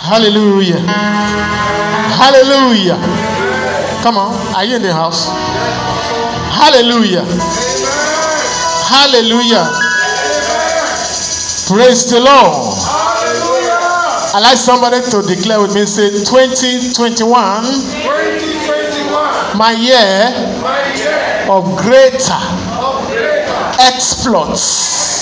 Hallelujah. Hallelujah. Come on. Are you in the house? Hallelujah. Hallelujah. Praise the Lord. I'd like somebody to declare with me, say 2021, 2021, my year my year of greater of greater exploits.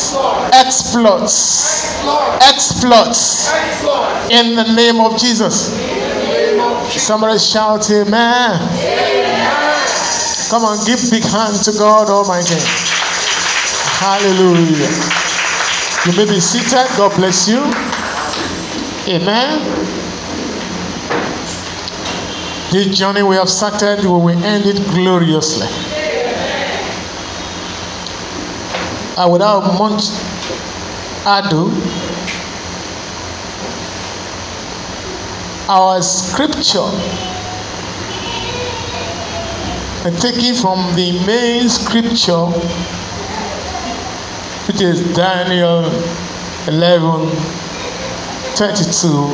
Exploits. Exploits. exploits In the name of Jesus. in the name of Jesus. Somebody shout amen. Come on, give big hand to God Almighty. Hallelujah. You may be seated. God bless you. Amen. This journey we have started, we will end it gloriously. And without much ado, our scripture taking from the main scripture, which is Daniel 11 32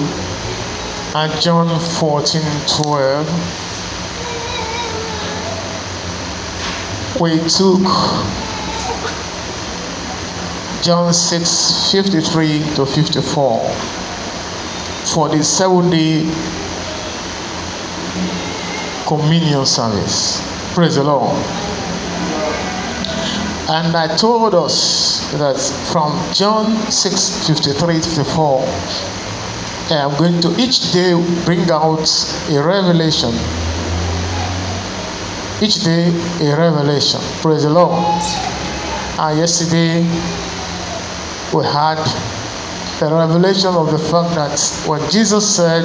and John 14 12. We took John 6 53 to 54 for the seven day communion service. Praise the Lord. And I told us that from John 6 53 54, I am going to each day bring out a revelation. Each day a revelation. Praise the Lord. And yesterday we had the revelation of the fact that when Jesus said,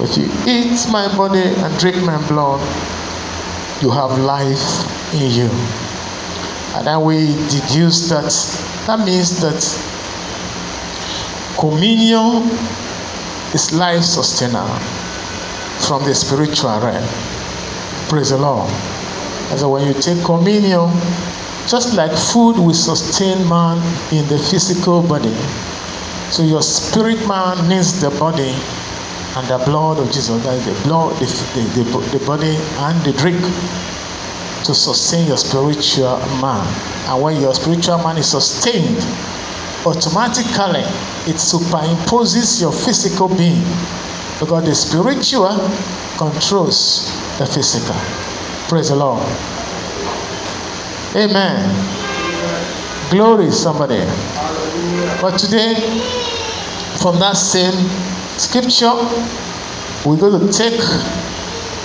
If you eat my body and drink my blood, you have life in you. And then we deduce that that means that communion is life sustainer from the spiritual realm. Praise the Lord. And so when you take communion, just like food will sustain man in the physical body, so your spirit man needs the body and the blood of Jesus, that is the blood, the, the, the, the body and the drink to sustain your spiritual man. And when your spiritual man is sustained, automatically it superimposes your physical being because the spiritual controls the physical. Praise the Lord. Amen. Glory, somebody. But today, from that same scripture, we're going to take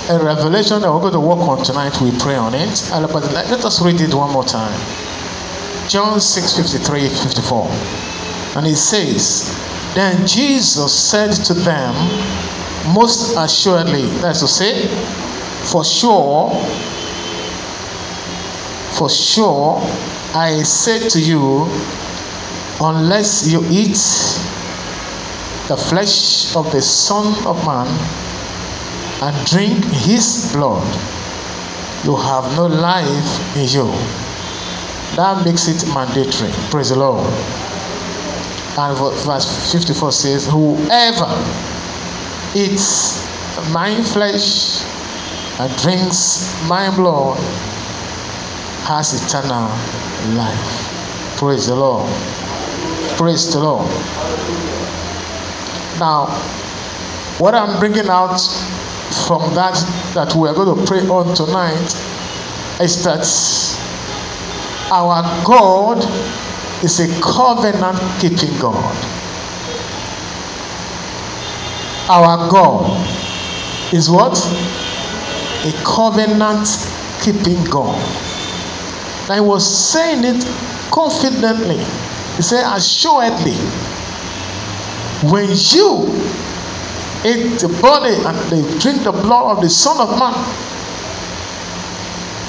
a revelation that we're going to work on tonight. We pray on it. Let us read it one more time. John 6 53 54. And it says, Then Jesus said to them, Most assuredly, that's to say, for sure, for sure, I say to you, unless you eat the flesh of the Son of Man and drink his blood, you have no life in you. That makes it mandatory. Praise the Lord. And verse 54 says, Whoever eats my flesh and drinks my blood has eternal life. Praise the Lord. Praise the Lord. Now, what I'm bringing out from that that we are going to pray on tonight is that our God is a covenant keeping God. Our God is what? A covenant keeping God. He was saying it confidently. He said, assuredly, when you eat the body and they drink the blood of the Son of Man,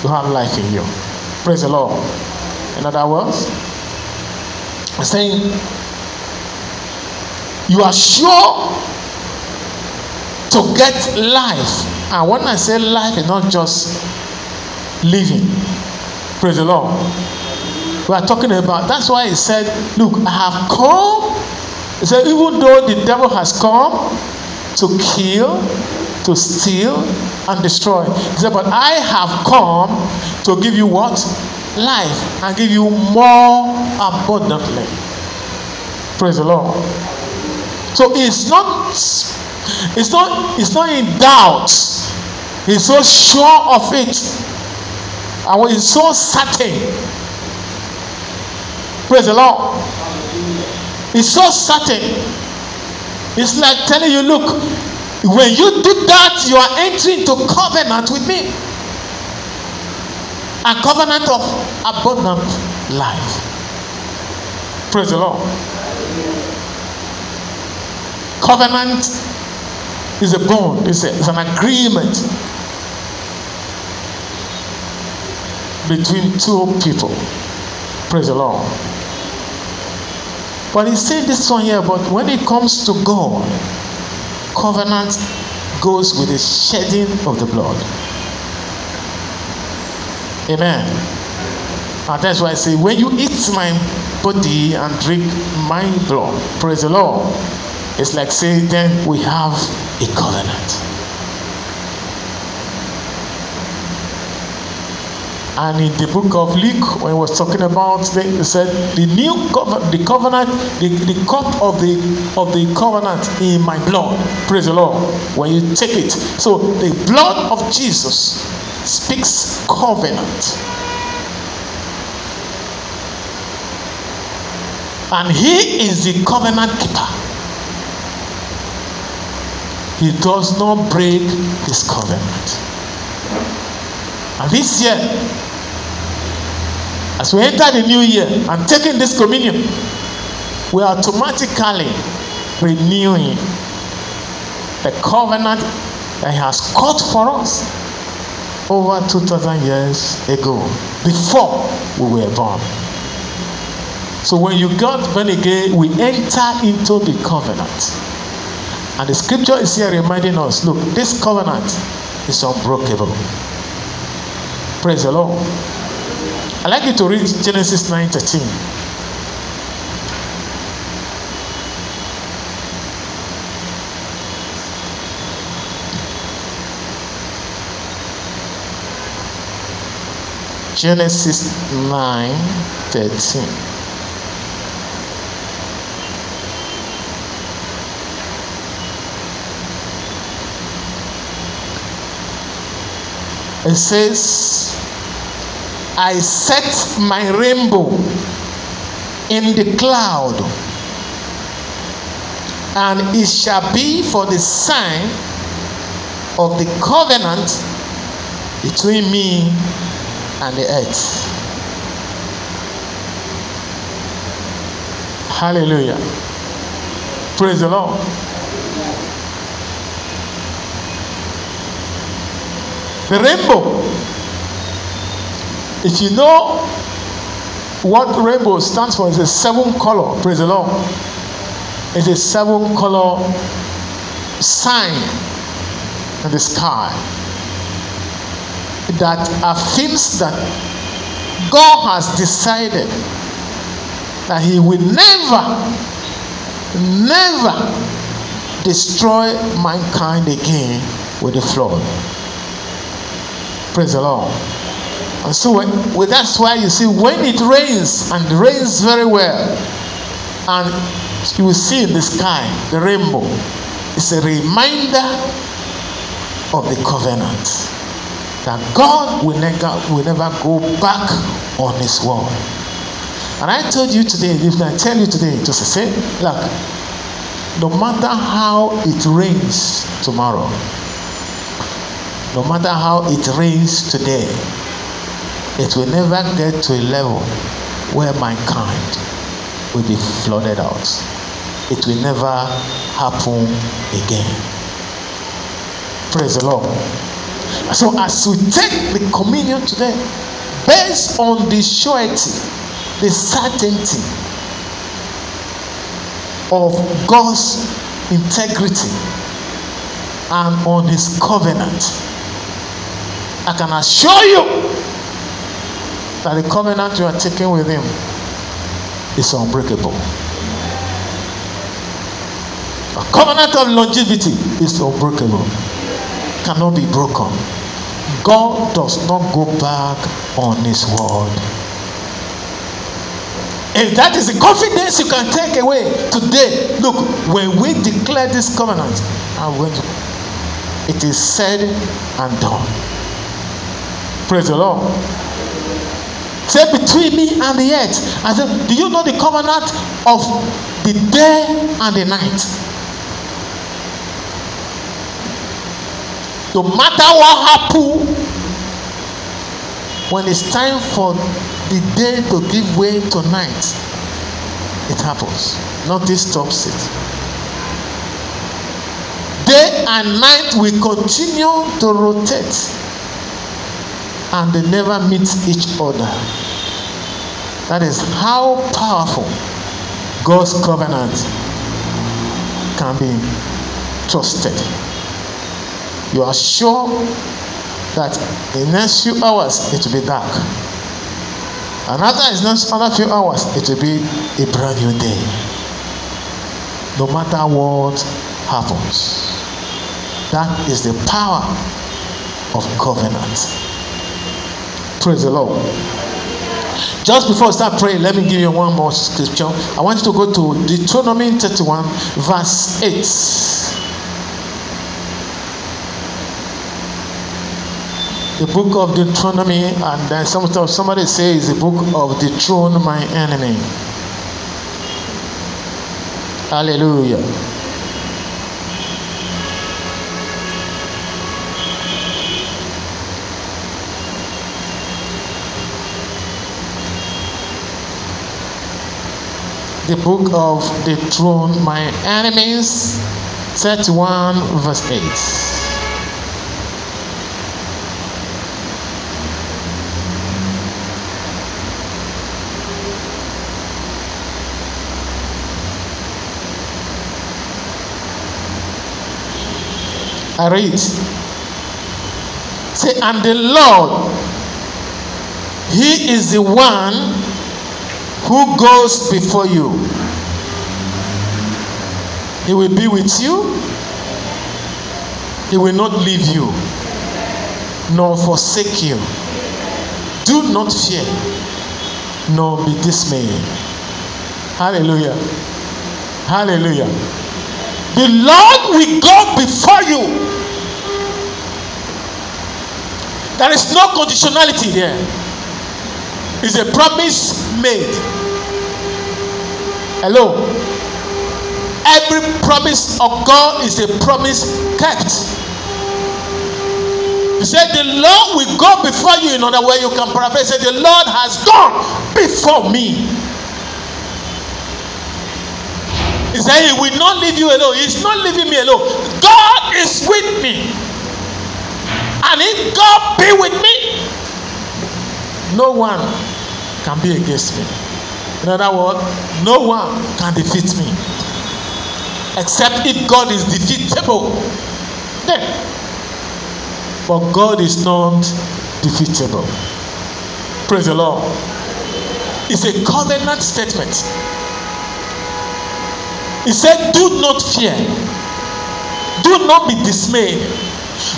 you have life in you. Praise the Lord. In other words, saying, you are sure to get life. And when I say life, it's not just living. Praise the Lord. We are talking about that's why he said, Look, I have come. He said, even though the devil has come to kill, to steal, and destroy. He said, But I have come to give you what? Life and give you more abundantly. Praise the Lord. So it's not it's not it's not in doubt. He's so sure of it. And he's so certain. Praise the Lord. It's so certain. It's like telling you, look, when you do that, you are entering into covenant with me. A covenant of abundant life. Praise the Lord. Covenant is a bond, it's, a, it's an agreement between two people. Praise the Lord. But he said this one here, but when it comes to God, covenant goes with the shedding of the blood. Amen. And that's why I say, when you eat my body and drink my blood, praise the Lord, it's like saying, then we have a covenant. And in the book of Luke, when he was talking about, the, he said the new covenant, the covenant, the, the cup of the of the covenant in my blood. Praise the Lord. When you take it, so the blood of Jesus speaks covenant, and He is the covenant keeper. He does not break His covenant. And this year, as we enter the new year and taking this communion, we are automatically renewing the covenant that He has cut for us over 2,000 years ago, before we were born. So when you got born again, we enter into the covenant. And the scripture is here reminding us look, this covenant is unbreakable. Praise the Lord. I'd like you to read Genesis 9 13. Genesis 9 13. It says, I set my rainbow in the cloud, and it shall be for the sign of the covenant between me and the earth. Hallelujah. Praise the Lord. The rainbow. If you know what rainbow stands for, it's a seven color. Praise the Lord. It's a seven color sign in the sky that affirms that God has decided that He will never, never destroy mankind again with the flood. Praise the Lord. So when, well, that's why you see when it rains and rains very well, and you will see in the sky the rainbow. It's a reminder of the covenant that God will never, will never go back on His word. And I told you today, if I tell you today, just say, look, no matter how it rains tomorrow, no matter how it rains today, it will never get to a level where mankind will be flooded out. It will never happen again. Praise the Lord. So, as we take the communion today, based on the surety, the certainty of God's integrity and on His covenant, I can assure you that the covenant you are taking with him is unbreakable. A Covenant of longevity is unbreakable, cannot be broken. God does not go back on His word. And that is the confidence you can take away today. Look, when we declare this covenant, and when it is said and done. Praise the Lord. Say between me and the earth. I said, Do you know the covenant of the day and the night? No matter what happens, when it's time for the day to give way to night, it happens. Nothing stops it. Day and night will continue to rotate and they never meet each other. That is how powerful God's covenant can be trusted. You are sure that in the next few hours it will be dark. After the next another few hours, it will be a brand new day. No matter what happens. That is the power of covenant. Praise the Lord. Just before I start praying, let me give you one more scripture. I want you to go to Deuteronomy 31, verse 8. The book of Deuteronomy, and then some. somebody says the book of the throne, my enemy. Hallelujah. The book of the throne, my enemies, 31 verse 8. I read. Say, and the Lord, He is the one who goes before you. He will be with you. He will not leave you nor forsake you. Do not fear nor be dismayed. Hallelujah. Hallelujah. The Lord will go before you. There is no conditionality there. It's a promise made. Hello. Every promise of God is a promise kept. He said, The Lord will go before you. In other words, you can paraphrase. The Lord has gone before me. He said, He will not leave you alone. He's not leaving me alone. God is with me. And if God be with me, no one can be against me. In other words, no one can defeat me. Except if God is defeatable. Then. But God is not defeatable. Praise the Lord. It's a covenant statement. He said, Do not fear. Do not be dismayed.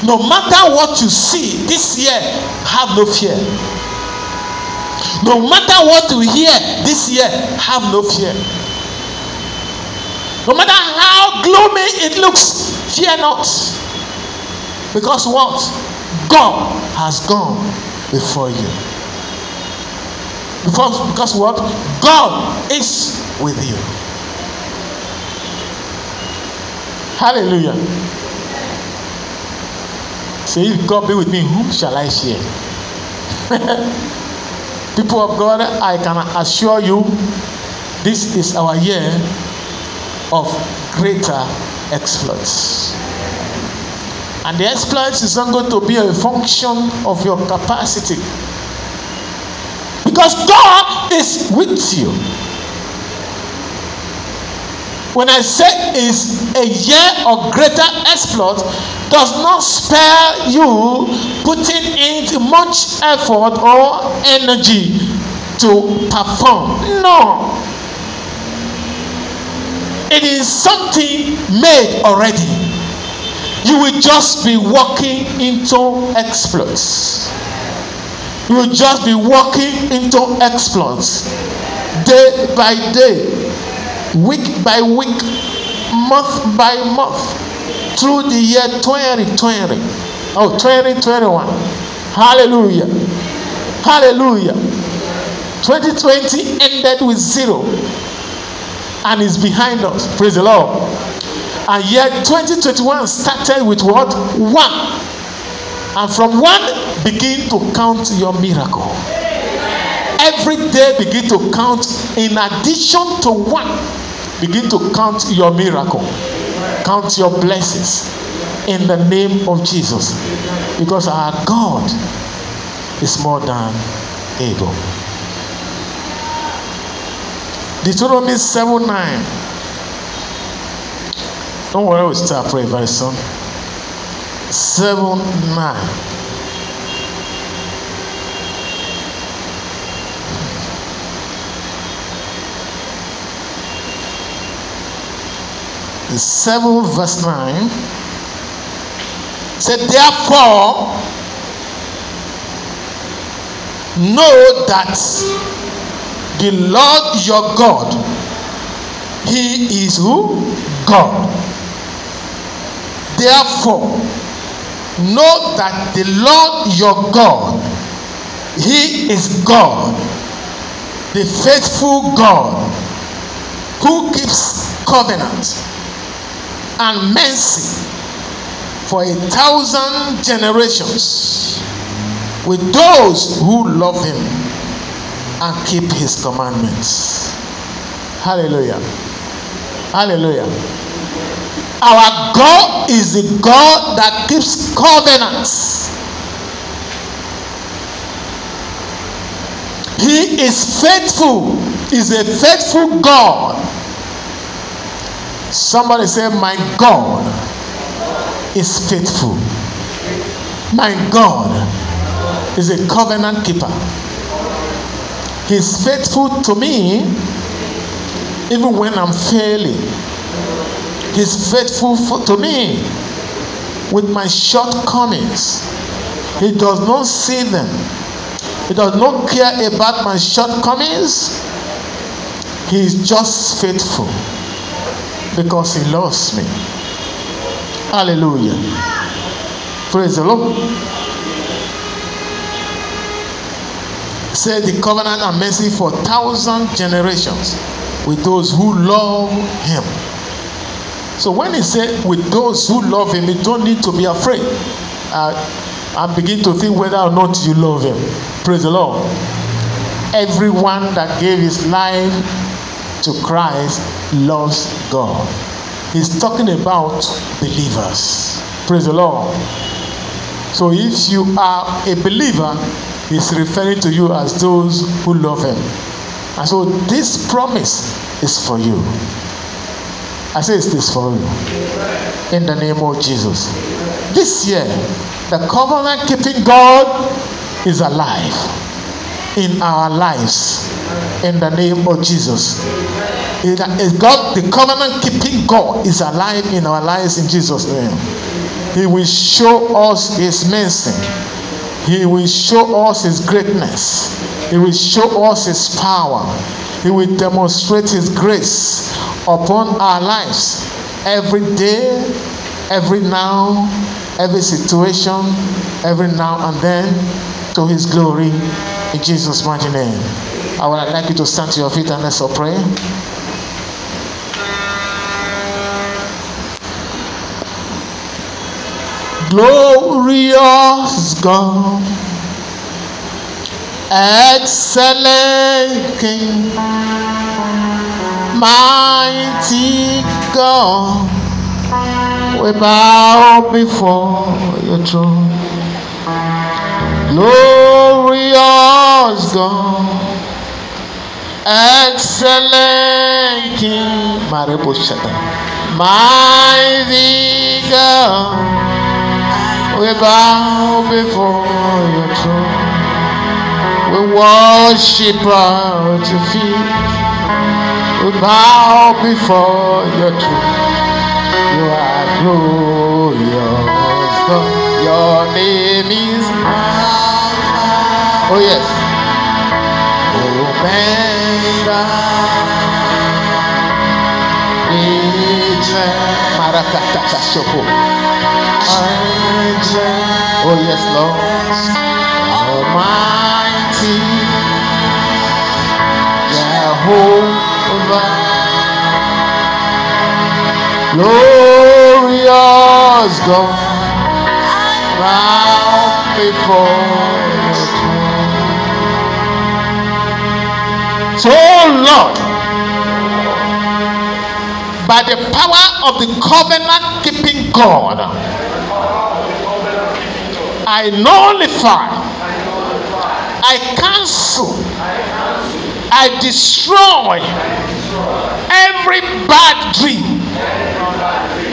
No matter what you see this year, have no fear. No matter what you hear this year, have no fear. No matter how gloomy it looks, fear not. Because what? God has gone before you. Because, because what? God is with you. Hallelujah. Say, if God be with me, whom shall I fear? People of God, I can assure you this is our year of greater exploits. And the exploits is not going to be a function of your capacity. Because God is with you. When I say is a year of greater exploit, does not spare you putting in much effort or energy to perform. No. It is something made already. You will just be walking into exploits. You will just be walking into exploits day by day, week by week, month by month, through the year 2020. Oh, 2021. Hallelujah. Hallelujah. 2020 ended with zero and is behind us. Praise the Lord. And yet 2021 started with what? One. And from one, begin to count your miracle. Every day, begin to count in addition to one. Begin to count your miracle. Count your blessings in the name of Jesus. Because our God is more than able. Deuteronomy 7 9. Don't worry, we'll start praying very soon. 7 9. 7 verse 9 said, Therefore, know that the Lord your God, He is who? God. Therefore, know that the Lord your God, He is God, the faithful God, who keeps covenant and mercy for a thousand generations with those who love Him and keep His commandments. Hallelujah. Hallelujah. Our God is the God that keeps covenants. He is faithful, is a faithful God. Somebody say, My God is faithful. My God is a covenant keeper. He's faithful to me even when I'm failing. He's faithful for, to me with my shortcomings. He does not see them. He does not care about my shortcomings. He is just faithful because He loves me. Hallelujah. Praise the Lord. Say the covenant and mercy for thousand generations with those who love Him. So when He said with those who love Him, you don't need to be afraid. Uh, and begin to think whether or not you love Him. Praise the Lord. Everyone that gave his life to Christ loves God. He's talking about believers. Praise the Lord. So if you are a believer, he's referring to you as those who love him. And so this promise is for you. I say it's this for you. In the name of Jesus. This year, the covenant keeping God is alive in our lives. In the name of Jesus. God, the covenant keeping God is alive in our lives in Jesus' name. He will show us His mercy. He will show us His greatness. He will show us His power. He will demonstrate His grace upon our lives every day, every now, every situation, every now and then to His glory in Jesus' mighty name. I would like you to stand to your feet and let's all pray. Glorious God, excellent King, mighty God, we bow before your throne. Glorious God, excellent King, mighty God. We bow before your throne. We worship at your feet. We bow before your throne. You are glorious. God. Your name is Alpha. Oh yes. Omega. Ancient. Marakataka shoko. Ancient. Oh yes, Lord. Almighty. Jehovah. Glorious God, bow before So, Lord, by the power of the covenant keeping God, I nullify, I cancel, I destroy every bad dream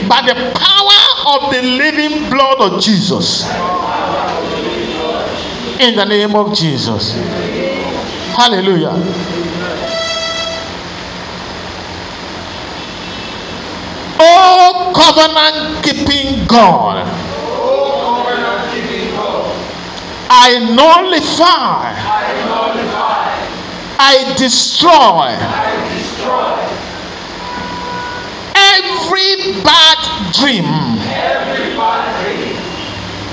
by the power of the living blood of Jesus. In the name of Jesus. Hallelujah. Oh, covenant keeping God. I nullify. I destroy every bad dream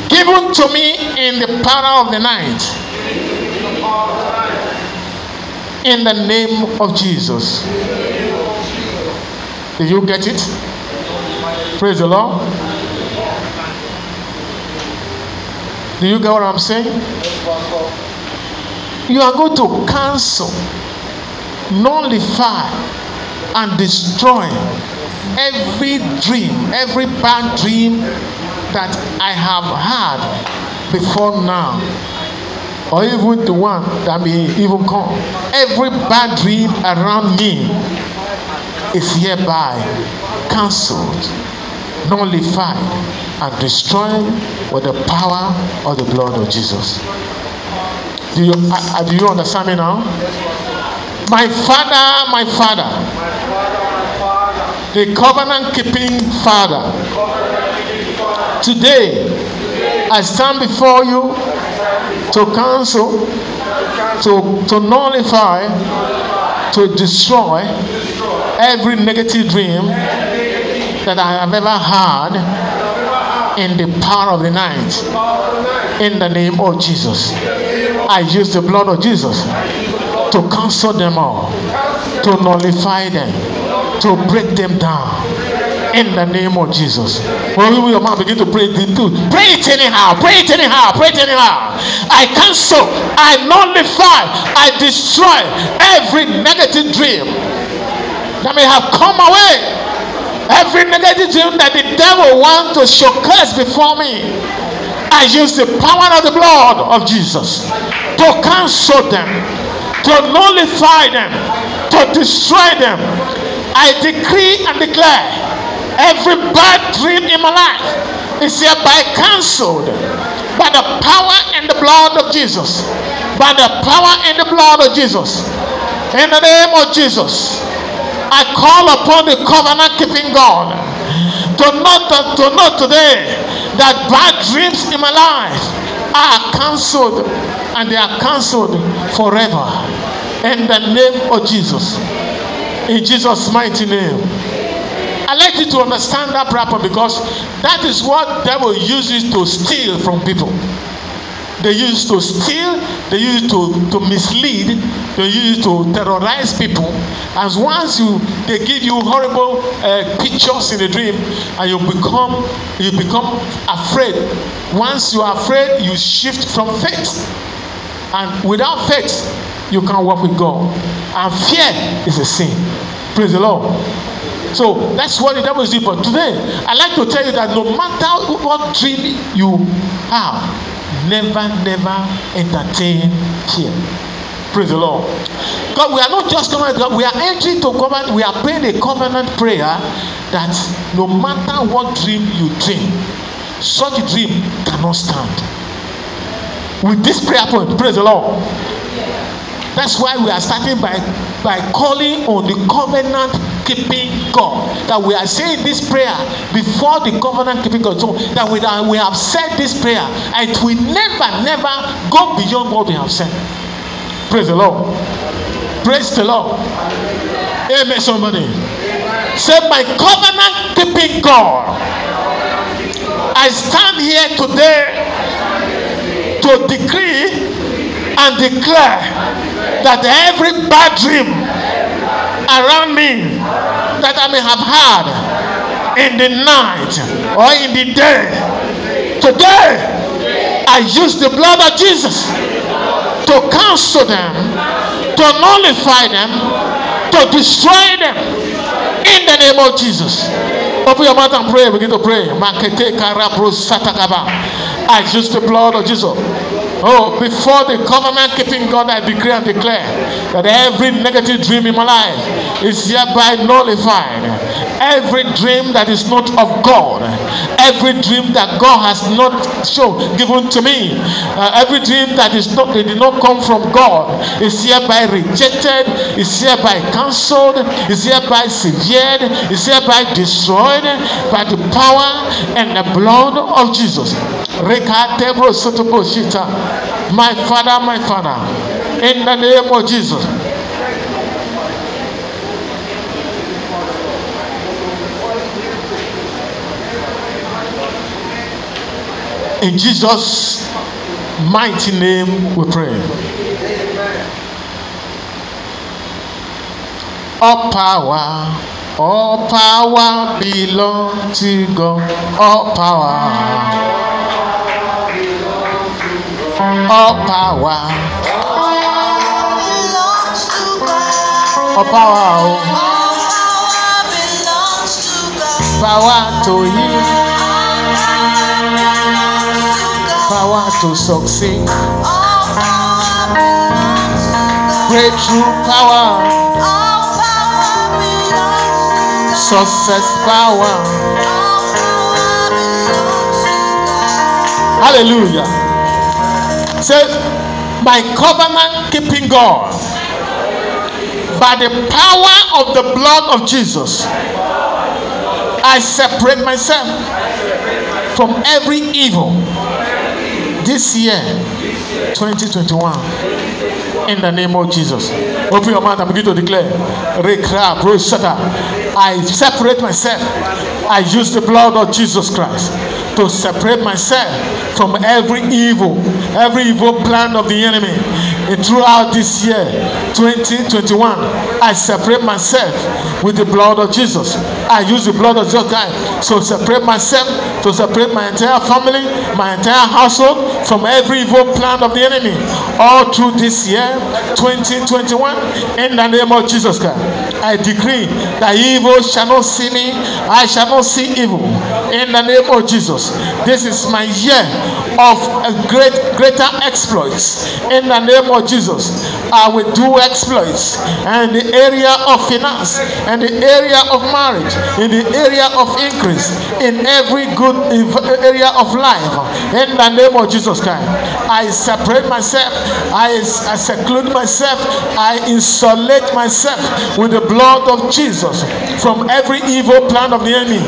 given to me in the power of the night. In the name of Jesus. Did you get it? Praise the Lord. Do you get what I'm saying? You are going to cancel, nullify, and destroy every dream, every bad dream that I have had before now, or even the one that may even come. Every bad dream around me is hereby cancelled, nullified, and destroy with the power of the blood of Jesus. Do you, uh, do you understand me now? My father, my father, the covenant keeping father. Today, I stand before you to cancel, to, to nullify, to destroy every negative dream that I have ever had in the power of the night. In the name of Jesus. I use the blood of Jesus to cancel them all, to nullify them, to break them down. In the name of Jesus. When we your mouth begin to pray, do pray it anyhow, pray it anyhow, pray it anyhow. I cancel, I nullify, I destroy every negative dream that may have come away. Every negative dream that the devil wants to showcase before me. I use the power of the blood of Jesus to cancel them, to nullify them, to destroy them. I decree and declare every bad dream in my life is hereby cancelled by the power and the blood of Jesus. By the power and the blood of Jesus. In the name of Jesus. I call upon the covenant keeping God to know, to know today that bad dreams in my life are cancelled and they are cancelled forever. In the name of Jesus. In Jesus' mighty name. I like you to understand that proper because that is what devil uses to steal from people. They used to steal, they used to, to mislead, they used to terrorize people. As once you they give you horrible uh, pictures in the dream, and you become you become afraid. Once you are afraid, you shift from faith. And without faith, you can't walk with God. And fear is a sin. Praise the Lord. So that's what the devil is doing. But today, I like to tell you that no matter what dream you have, never, never entertain fear. Praise the Lord. God, we are not just coming, God, we are entering to covenant, we are praying a covenant prayer that no matter what dream you dream, such dream cannot stand. With this prayer point, praise the Lord. That's why we are starting by, by calling on the covenant keeping God. That we are saying this prayer before the covenant keeping God. So that we, that we have said this prayer and will never, never go beyond what we have said. Praise the Lord. Praise the Lord. Amen, somebody. Say, My covenant keeping God. I stand here today to decree and declare that every bad dream around me that I may have had in the night or in the day, today I use the blood of Jesus to cancel them, to nullify them, to destroy them in the name of Jesus. Open your mouth and pray. Begin to pray. I use the blood of Jesus. Oh, before the covenant keeping God, I decree and declare that every negative dream in my life is hereby nullified. Every dream that is not of God, every dream that God has not shown, given to me, uh, every dream that is not, that did not come from God, is hereby rejected, is hereby cancelled, is hereby severed, is hereby destroyed by the power and the blood of Jesus. My Father, my Father, in the name of Jesus. In Jesus' mighty name we pray. All power, all power belongs to God. All power. All power. All power. power to heal. Power to succeed. Breakthrough power. Success power. Hallelujah. Say, my covenant keeping God, by the power of the blood of Jesus, I separate myself from every evil this year, 2021. In the name of Jesus. Open your mouth and begin to declare. I separate myself. I use the blood of Jesus Christ to separate myself from every evil, every evil plan of the enemy. And throughout this year, 2021, I separate myself with the blood of Jesus. I use the blood of Jesus Christ to separate myself, to separate my entire family, my entire household from every evil plan of the enemy. All through this year, 2021, in the name of Jesus Christ, I decree that evil shall not see me, I shall not see evil. In the name of Jesus, this is my year of a great, greater exploits. In the name of Jesus, I will do exploits in the area of finance, in the area of marriage, in the area of increase, in every good area of life. In the name of Jesus Christ, I separate myself, I, I seclude myself, I insulate myself with the blood of Jesus from every evil plan of the enemy.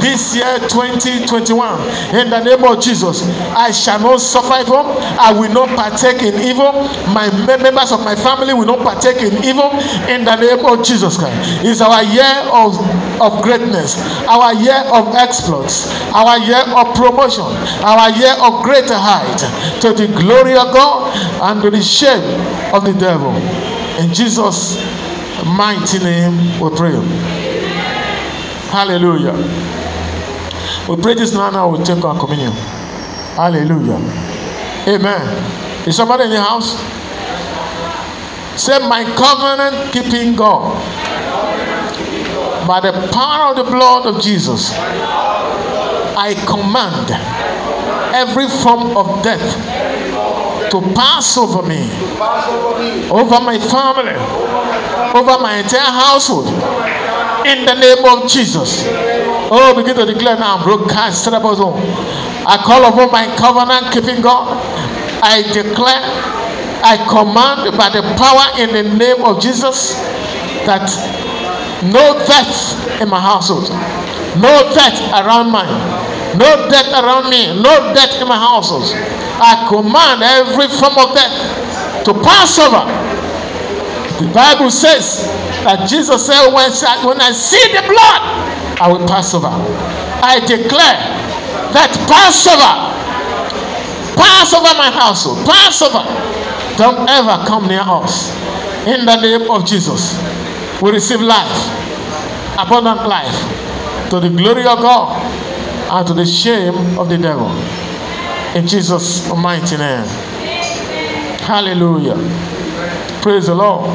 This year, 2021, in the name of Jesus, I shall not suffer evil, I will not partake in evil. My members of my family will not partake in evil. In the name of Jesus Christ, it's our year of, of greatness, our year of exploits, our year of promotion, our year of greater height to the glory of God and to the shame of the devil. In Jesus' mighty name, we pray. Hallelujah. We pray this now, and we'll take our communion. Hallelujah. Amen. Is somebody in the house? Say, My covenant keeping God, by the power of the blood of Jesus, I command every form of death to pass over me, over my family, over my entire household, in the name of Jesus. Oh, begin to declare now, broadcast I call upon my covenant keeping God. I declare, I command by the power in the name of Jesus that no death in my household, no death around mine, no death around me, no death in my household. I command every form of death to pass over. The Bible says that Jesus said, when I, see the blood, I will pass over. I declare that Passover, pass over my household, Pass over. don't ever come near us. In the name of Jesus, we receive life, abundant life, to the glory of God and to the shame of the devil. In Jesus' mighty name. Hallelujah. Praise the Lord.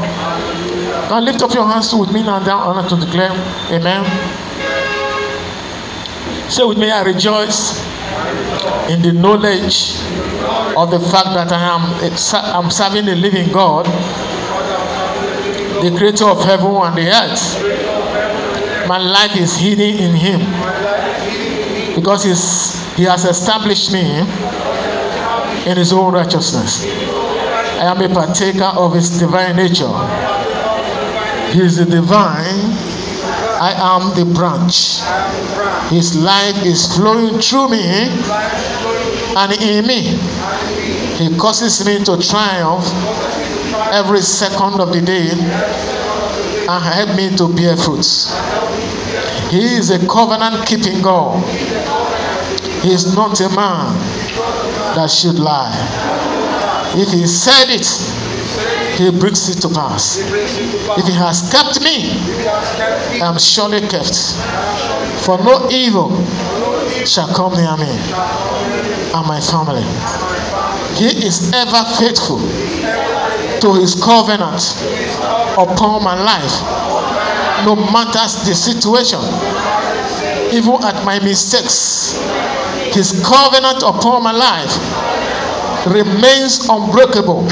Now lift up your hands with me now down honor to declare. Amen. Say with me, I rejoice in the knowledge of the fact that I am I'm serving the living God, the creator of heaven and the earth. My life is hidden in him because he has established me in his own righteousness. I am a partaker of his divine nature. He is the divine, I am the branch. His life is flowing through me and in me. He causes me to triumph every second of the day and help me to bear fruits. He is a covenant keeping God. He is not a man that should lie. If he said it, he brings it to pass. If he has kept me, I am surely kept. For no evil shall come near me and my family. He is ever faithful to his covenant upon my life no matter the situation, even at my mistakes. His covenant upon my life remains unbreakable.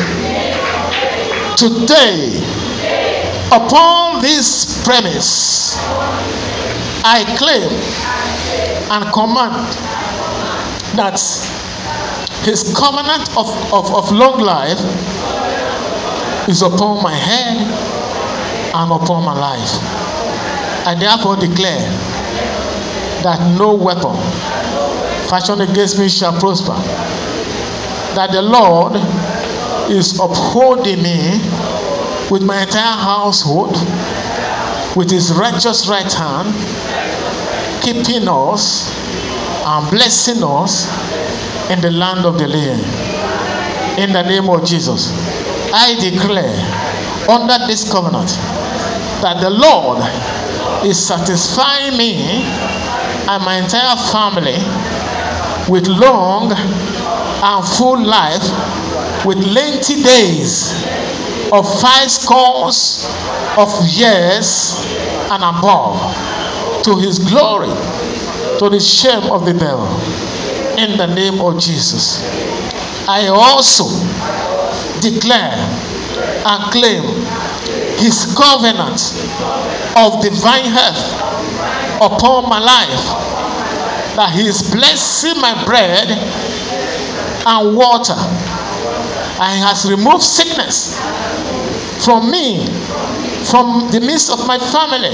Today, upon this premise, I claim and command that his covenant of, of, of long life is upon my head and upon my life. I therefore declare that no weapon fashioned against me shall prosper. That the Lord is upholding me with my entire household with his righteous right hand, keeping us and blessing us in the land of the living. In the name of Jesus, I declare under this covenant that the Lord is satisfying me and my entire family with long and full life with lengthy days of five scores of years and above. To his glory to the shame of the devil in the name of jesus. I also declare and claim his covenant of divine health upon my life that he is blessing my bread and water and has removed sickness from me from the midst of my family.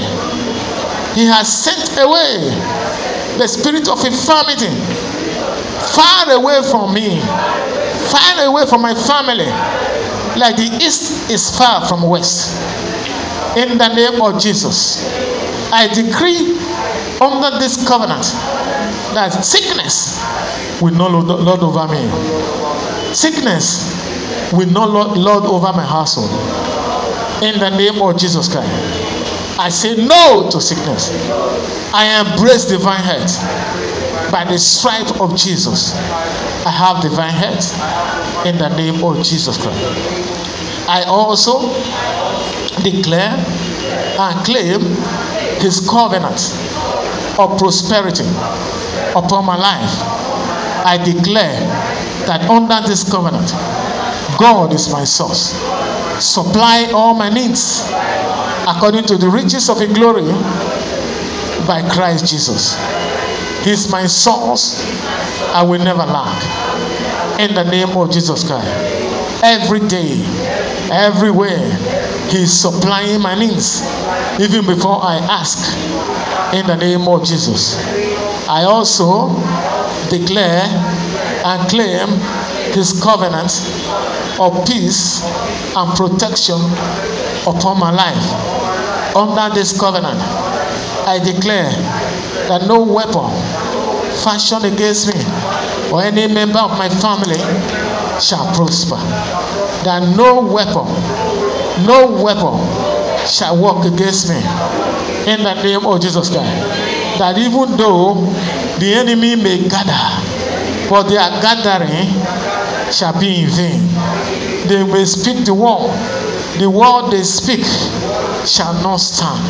He has sent away the spirit of infirmity far away from me far away from my family like the east is far from west. In the name of jesus i decree under this covenant that sickness will no lord over me. Sickness will not lord over my household. In the name of jesus christ i say no to sickness. I embrace divine health. By the stripe of jesus i have divine health. In the name of jesus christ i also declare and claim his covenant of prosperity upon my life. I declare that under this covenant, God is my source. Supply all my needs according to the riches of His glory by Christ Jesus. He's my source. I will never lack. In the name of Jesus Christ. every day, everywhere. He's supplying my needs even before I ask in the name of Jesus. I also declare and claim his covenant of peace and protection upon my life. Under this covenant, I declare that no weapon fashioned against me or any member of my family shall prosper. That no weapon, no weapon shall work against me in the name of Jesus Christ. That even though the enemy may gather, but their gathering shall be in vain. They may speak the word, the word they speak shall not stand.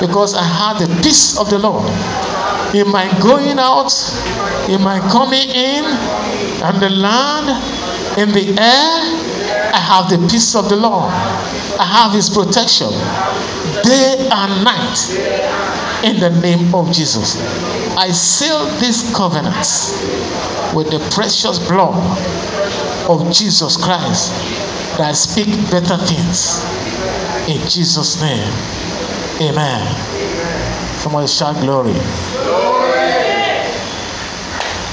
Because I have the peace of the Lord in my going out, in my coming in, and the land, in the air. I have the peace of the Lord. I have His protection day and night in the name of Jesus. I seal this covenant with the precious blood of Jesus Christ that speak better things in Jesus' name. Amen. Somebody shout glory. Glory.